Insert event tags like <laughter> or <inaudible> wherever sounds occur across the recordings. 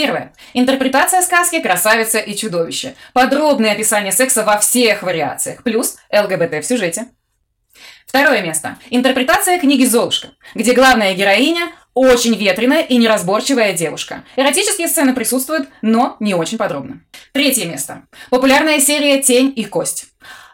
Первое. Интерпретация сказки «Красавица и чудовище». Подробное описание секса во всех вариациях. Плюс ЛГБТ в сюжете. Второе место. Интерпретация книги «Золушка», где главная героиня очень ветреная и неразборчивая девушка. Эротические сцены присутствуют, но не очень подробно. Третье место. Популярная серия «Тень и кость».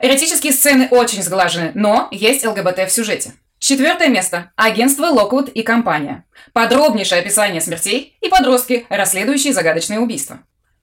Эротические сцены очень сглажены, но есть ЛГБТ в сюжете. Четвертое место. Агентство Локвуд и компания. Подробнейшее описание смертей и подростки, расследующие загадочные убийства.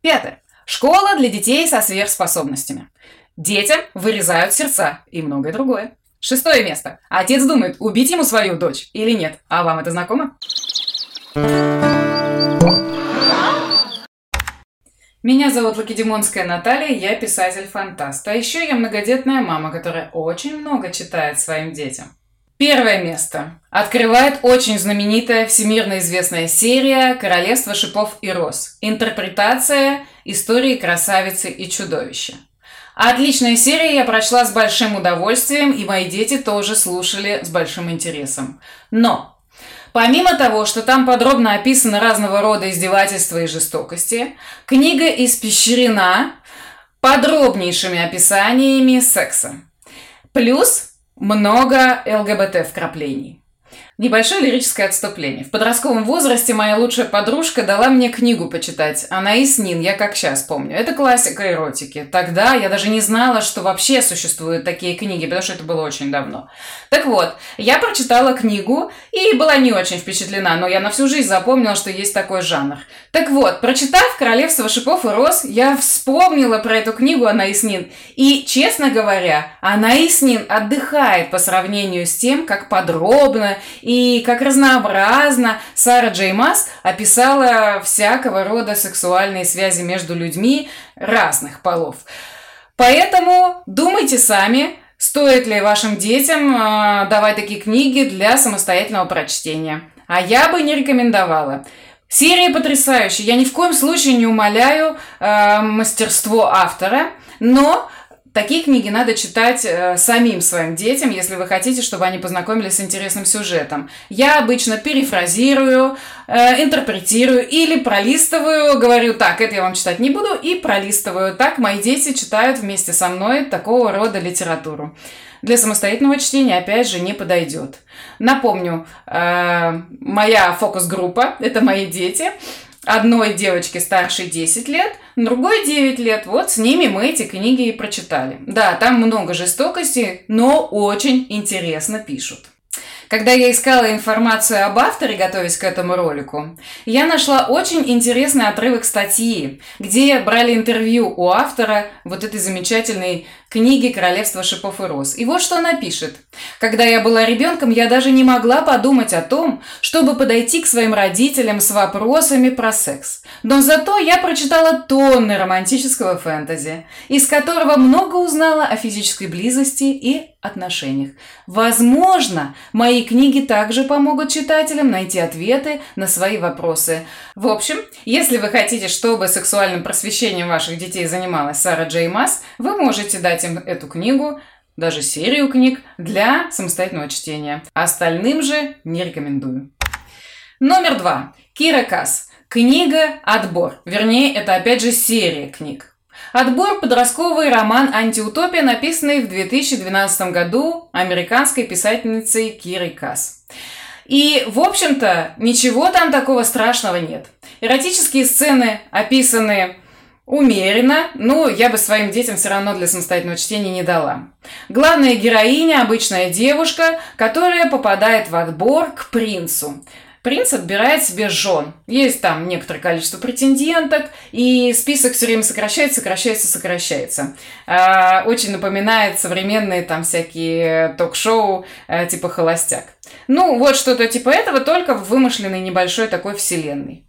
Пятое. Школа для детей со сверхспособностями. Детям вырезают сердца и многое другое. Шестое место. Отец думает, убить ему свою дочь или нет. А вам это знакомо? Меня зовут Лакедемонская Наталья, я писатель-фантаст. А еще я многодетная мама, которая очень много читает своим детям. Первое место. Открывает очень знаменитая, всемирно известная серия «Королевство шипов и роз». Интерпретация истории красавицы и чудовища. Отличная серия, я прочла с большим удовольствием, и мои дети тоже слушали с большим интересом. Но Помимо того, что там подробно описаны разного рода издевательства и жестокости, книга испещрена подробнейшими описаниями секса. Плюс много ЛГБТ вкраплений. Небольшое лирическое отступление. В подростковом возрасте моя лучшая подружка дала мне книгу почитать. Анаис Нин, я как сейчас помню. Это классика эротики. Тогда я даже не знала, что вообще существуют такие книги, потому что это было очень давно. Так вот, я прочитала книгу и была не очень впечатлена, но я на всю жизнь запомнила, что есть такой жанр. Так вот, прочитав «Королевство шипов и роз», я вспомнила про эту книгу Анаис Нин. И, честно говоря, Анаис Нин отдыхает по сравнению с тем, как подробно и как разнообразно Сара Джей Масс описала всякого рода сексуальные связи между людьми разных полов. Поэтому думайте сами, стоит ли вашим детям э, давать такие книги для самостоятельного прочтения. А я бы не рекомендовала. Серия потрясающая. Я ни в коем случае не умоляю э, мастерство автора, но Такие книги надо читать э, самим своим детям, если вы хотите, чтобы они познакомились с интересным сюжетом. Я обычно перефразирую, э, интерпретирую или пролистываю, говорю, так, это я вам читать не буду, и пролистываю. Так мои дети читают вместе со мной такого рода литературу. Для самостоятельного чтения, опять же, не подойдет. Напомню, э, моя фокус-группа – это мои дети – одной девочке старше 10 лет, другой 9 лет. Вот с ними мы эти книги и прочитали. Да, там много жестокости, но очень интересно пишут. Когда я искала информацию об авторе, готовясь к этому ролику, я нашла очень интересный отрывок статьи, где брали интервью у автора вот этой замечательной книги «Королевство шипов и роз». И вот что она пишет. «Когда я была ребенком, я даже не могла подумать о том, чтобы подойти к своим родителям с вопросами про секс. Но зато я прочитала тонны романтического фэнтези, из которого много узнала о физической близости и отношениях. Возможно, мои книги также помогут читателям найти ответы на свои вопросы. В общем, если вы хотите, чтобы сексуальным просвещением ваших детей занималась Сара Джей Масс, вы можете дать им эту книгу, даже серию книг для самостоятельного чтения. Остальным же не рекомендую. Номер два. Кира Касс. Книга «Отбор». Вернее, это опять же серия книг. Отбор – подростковый роман «Антиутопия», написанный в 2012 году американской писательницей Кирой Касс. И, в общем-то, ничего там такого страшного нет. Эротические сцены описаны умеренно, но я бы своим детям все равно для самостоятельного чтения не дала. Главная героиня – обычная девушка, которая попадает в отбор к принцу – принц отбирает себе жен. Есть там некоторое количество претенденток, и список все время сокращается, сокращается, сокращается. А, очень напоминает современные там всякие ток-шоу а, типа «Холостяк». Ну, вот что-то типа этого, только в вымышленной небольшой такой вселенной.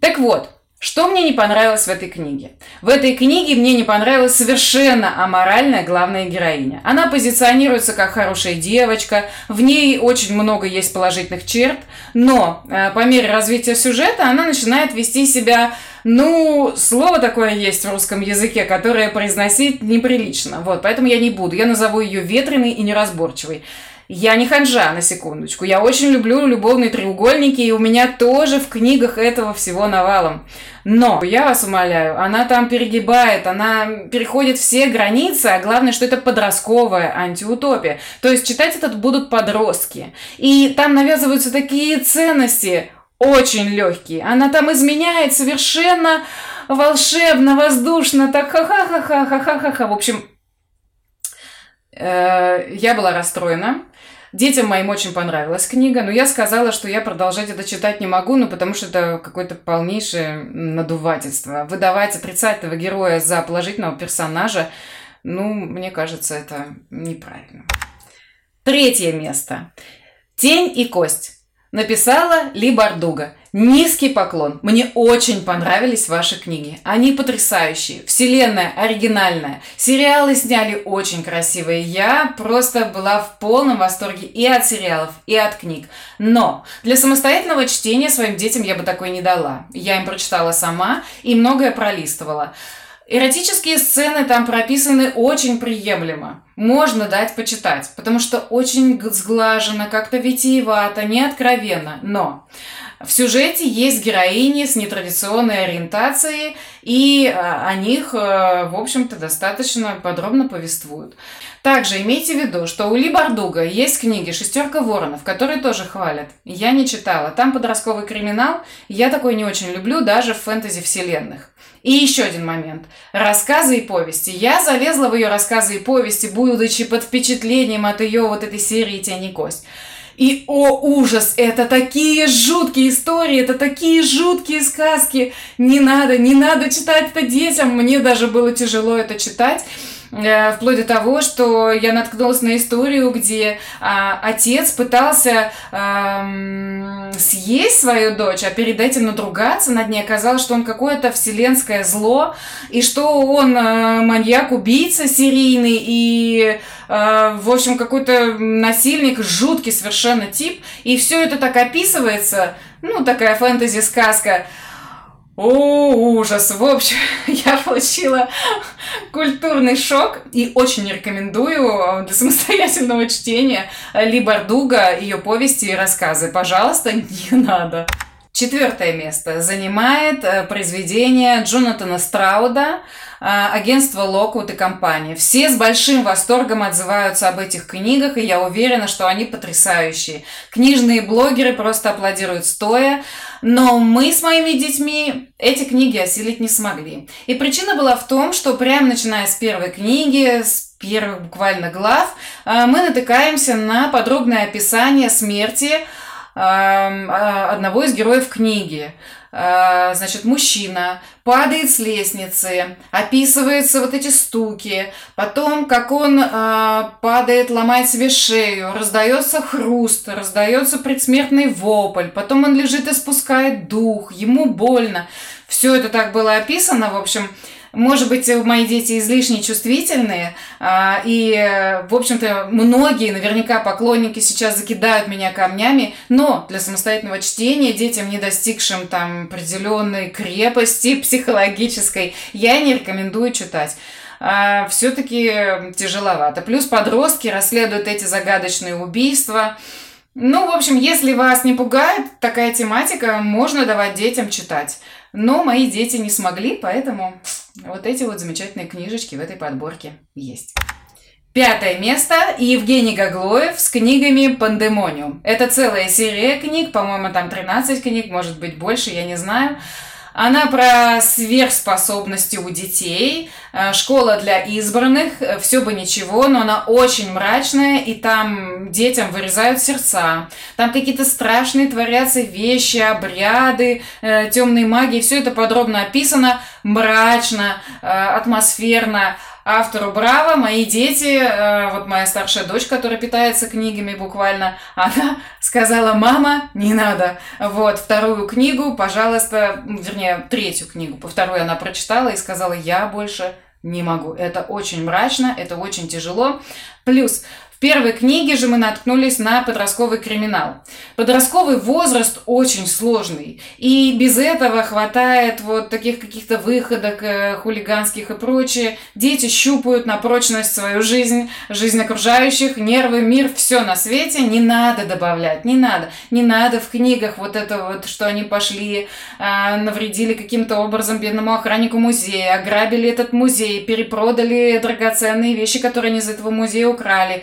Так вот, что мне не понравилось в этой книге? В этой книге мне не понравилась совершенно аморальная главная героиня. Она позиционируется как хорошая девочка, в ней очень много есть положительных черт, но э, по мере развития сюжета она начинает вести себя ну, слово такое есть в русском языке, которое произносить неприлично. Вот, поэтому я не буду. Я назову ее ветреной и неразборчивой. Я не ханжа, на секундочку. Я очень люблю любовные треугольники, и у меня тоже в книгах этого всего навалом. Но, я вас умоляю, она там перегибает, она переходит все границы, а главное, что это подростковая антиутопия. То есть читать этот будут подростки. И там навязываются такие ценности, очень легкие. Она там изменяет совершенно волшебно, воздушно, так ха-ха-ха-ха-ха-ха-ха. В общем, э, я была расстроена. Детям моим очень понравилась книга, но я сказала, что я продолжать это читать не могу, ну потому что это какое-то полнейшее надувательство. Выдавать отрицательного героя за положительного персонажа, ну, мне кажется, это неправильно. Третье место. Тень и кость. Написала Ли Бардуга. Низкий поклон. Мне очень понравились ваши книги. Они потрясающие. Вселенная оригинальная. Сериалы сняли очень красивые. Я просто была в полном восторге и от сериалов, и от книг. Но для самостоятельного чтения своим детям я бы такой не дала. Я им прочитала сама и многое пролистывала. Эротические сцены там прописаны очень приемлемо. Можно дать почитать, потому что очень сглажено, как-то витиевато, не откровенно. Но в сюжете есть героини с нетрадиционной ориентацией, и а, о них, э, в общем-то, достаточно подробно повествуют. Также имейте в виду, что у Ли Бардуга есть книги «Шестерка воронов», которые тоже хвалят. Я не читала. Там подростковый криминал. Я такой не очень люблю даже в фэнтези-вселенных. И еще один момент. Рассказы и повести. Я залезла в ее рассказы и повести, будучи под впечатлением от ее вот этой серии «Тень и кость». И, о, ужас, это такие жуткие истории, это такие жуткие сказки. Не надо, не надо читать это детям. Мне даже было тяжело это читать. Э, вплоть до того, что я наткнулась на историю, где а, отец пытался а, съесть свою дочь, а перед этим надругаться над ней. Оказалось, что он какое-то вселенское зло, и что он а, маньяк-убийца серийный, и, а, в общем, какой-то насильник, жуткий совершенно тип. И все это так описывается, ну, такая фэнтези-сказка, о, ужас! В общем, <laughs> я получила культурный шок и очень рекомендую для самостоятельного <laughs> чтения Ли Бардуга, ее повести и рассказы. Пожалуйста, не надо. Четвертое место занимает э, произведение Джонатана Страуда а, агентство Локвуд и компания. Все с большим восторгом отзываются об этих книгах, и я уверена, что они потрясающие. Книжные блогеры просто аплодируют стоя, но мы с моими детьми эти книги осилить не смогли. И причина была в том, что прямо начиная с первой книги, с первых буквально глав, а, мы натыкаемся на подробное описание смерти одного из героев книги. А, значит, мужчина падает с лестницы, описываются вот эти стуки, потом, как он а, падает, ломает себе шею, раздается хруст, раздается предсмертный вопль, потом он лежит и спускает дух, ему больно. Все это так было описано, в общем, может быть, мои дети излишне чувствительные, а, и, в общем-то, многие, наверняка, поклонники сейчас закидают меня камнями, но для самостоятельного чтения детям, не достигшим там определенной крепости <laughs> психологической, я не рекомендую читать а, все-таки тяжеловато. Плюс подростки расследуют эти загадочные убийства. Ну, в общем, если вас не пугает такая тематика, можно давать детям читать. Но мои дети не смогли, поэтому вот эти вот замечательные книжечки в этой подборке есть. Пятое место – Евгений Гаглоев с книгами «Пандемониум». Это целая серия книг, по-моему, там 13 книг, может быть больше, я не знаю. Она про сверхспособности у детей, э, школа для избранных, э, все бы ничего, но она очень мрачная, и там детям вырезают сердца. Там какие-то страшные творятся вещи, обряды, э, темные магии, все это подробно описано, мрачно, атмосферно автору браво, мои дети, э, вот моя старшая дочь, которая питается книгами буквально, она сказала, мама, не надо. Вот, вторую книгу, пожалуйста, вернее, третью книгу, по вторую она прочитала и сказала, я больше не могу. Это очень мрачно, это очень тяжело. Плюс первой книге же мы наткнулись на подростковый криминал. Подростковый возраст очень сложный, и без этого хватает вот таких каких-то выходок э, хулиганских и прочее. Дети щупают на прочность свою жизнь, жизнь окружающих, нервы, мир, все на свете. Не надо добавлять, не надо. Не надо в книгах вот это вот, что они пошли, э, навредили каким-то образом бедному охраннику музея, ограбили этот музей, перепродали драгоценные вещи, которые они из этого музея украли.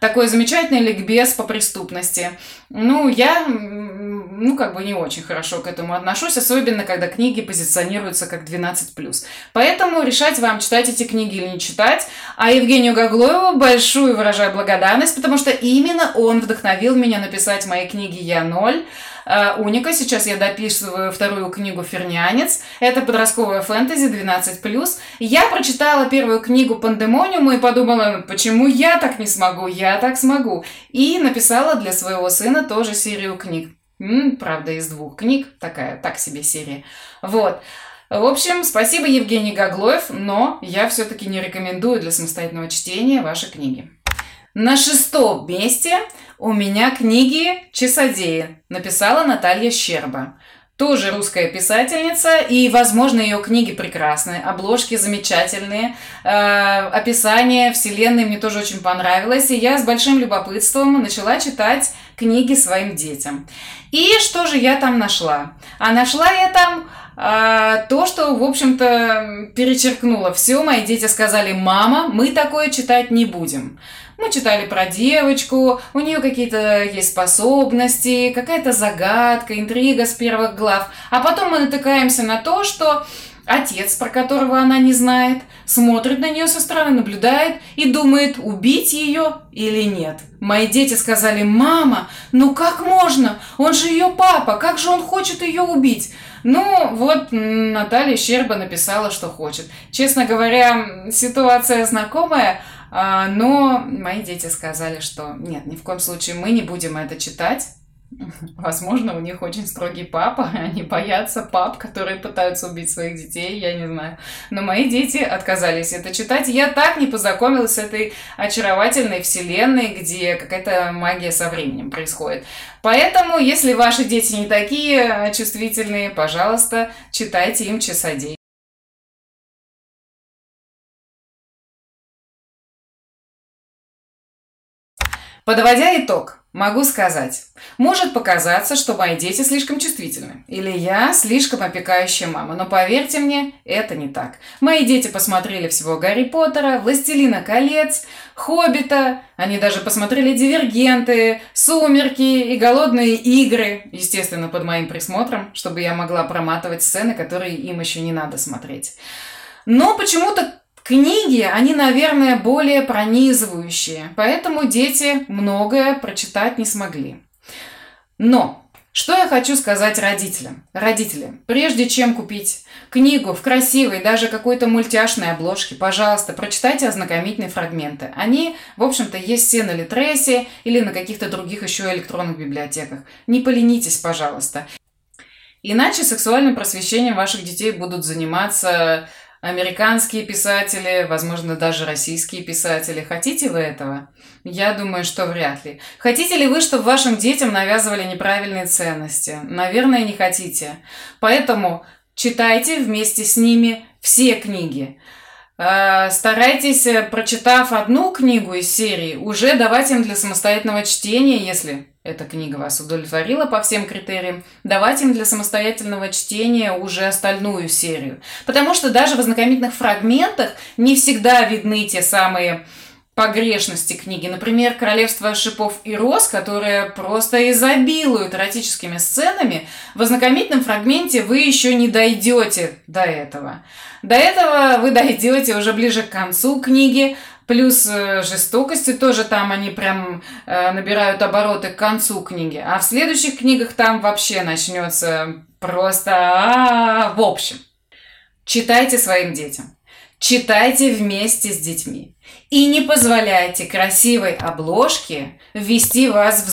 Такой замечательный ликбез по преступности. Ну, я, ну, как бы не очень хорошо к этому отношусь, особенно когда книги позиционируются как 12+. Поэтому решать вам, читать эти книги или не читать. А Евгению Гаглоеву большую выражаю благодарность, потому что именно он вдохновил меня написать мои книги «Я ноль», Уника. Сейчас я дописываю вторую книгу «Фернянец». Это подростковая фэнтези 12+. Я прочитала первую книгу «Пандемониум» и подумала, почему я так не смогу, я так смогу. И написала для своего сына тоже серию книг. М, правда, из двух книг. Такая, так себе серия. Вот. В общем, спасибо, Евгений Гаглоев, но я все-таки не рекомендую для самостоятельного чтения ваши книги. На шестом месте у меня книги «Часодеи» написала Наталья Щерба. Тоже русская писательница, и, возможно, ее книги прекрасные, обложки замечательные, э, описание вселенной мне тоже очень понравилось, и я с большим любопытством начала читать книги своим детям. И что же я там нашла? А нашла я там то, что, в общем-то, перечеркнуло все. Мои дети сказали, мама, мы такое читать не будем. Мы читали про девочку, у нее какие-то есть способности, какая-то загадка, интрига с первых глав. А потом мы натыкаемся на то, что отец, про которого она не знает, смотрит на нее со стороны, наблюдает и думает, убить ее или нет. Мои дети сказали, мама, ну как можно? Он же ее папа, как же он хочет ее убить? Ну, вот Наталья Щерба написала, что хочет. Честно говоря, ситуация знакомая, а, но мои дети сказали, что нет, ни в коем случае мы не будем это читать. Возможно, у них очень строгий папа, <laughs> они боятся пап, которые пытаются убить своих детей, я не знаю. Но мои дети отказались это читать. Я так не познакомилась с этой очаровательной вселенной, где какая-то магия со временем происходит. Поэтому, если ваши дети не такие чувствительные, пожалуйста, читайте им часодей. Подводя итог, могу сказать, может показаться, что мои дети слишком чувствительны, или я слишком опекающая мама, но поверьте мне, это не так. Мои дети посмотрели всего Гарри Поттера, Властелина колец, Хоббита, они даже посмотрели Дивергенты, Сумерки и Голодные игры, естественно, под моим присмотром, чтобы я могла проматывать сцены, которые им еще не надо смотреть. Но почему-то Книги, они, наверное, более пронизывающие, поэтому дети многое прочитать не смогли. Но что я хочу сказать родителям? Родители, прежде чем купить книгу в красивой, даже какой-то мультяшной обложке, пожалуйста, прочитайте ознакомительные фрагменты. Они, в общем-то, есть все на Литресе или на каких-то других еще электронных библиотеках. Не поленитесь, пожалуйста. Иначе сексуальным просвещением ваших детей будут заниматься американские писатели, возможно, даже российские писатели. Хотите вы этого? Я думаю, что вряд ли. Хотите ли вы, чтобы вашим детям навязывали неправильные ценности? Наверное, не хотите. Поэтому читайте вместе с ними все книги. Э, старайтесь, э, прочитав одну книгу из серии, уже давать им для самостоятельного чтения, если эта книга вас удовлетворила по всем критериям, давать им для самостоятельного чтения уже остальную серию. Потому что даже в ознакомительных фрагментах не всегда видны те самые погрешности книги. Например, «Королевство шипов и роз», которое просто изобилует эротическими сценами, в ознакомительном фрагменте вы еще не дойдете до этого. До этого вы дойдете уже ближе к концу книги, Плюс э, жестокости тоже там они прям э, набирают обороты к концу книги. А в следующих книгах там вообще начнется просто... А в общем, читайте своим детям. Читайте вместе с детьми. И не позволяйте красивой обложке ввести вас в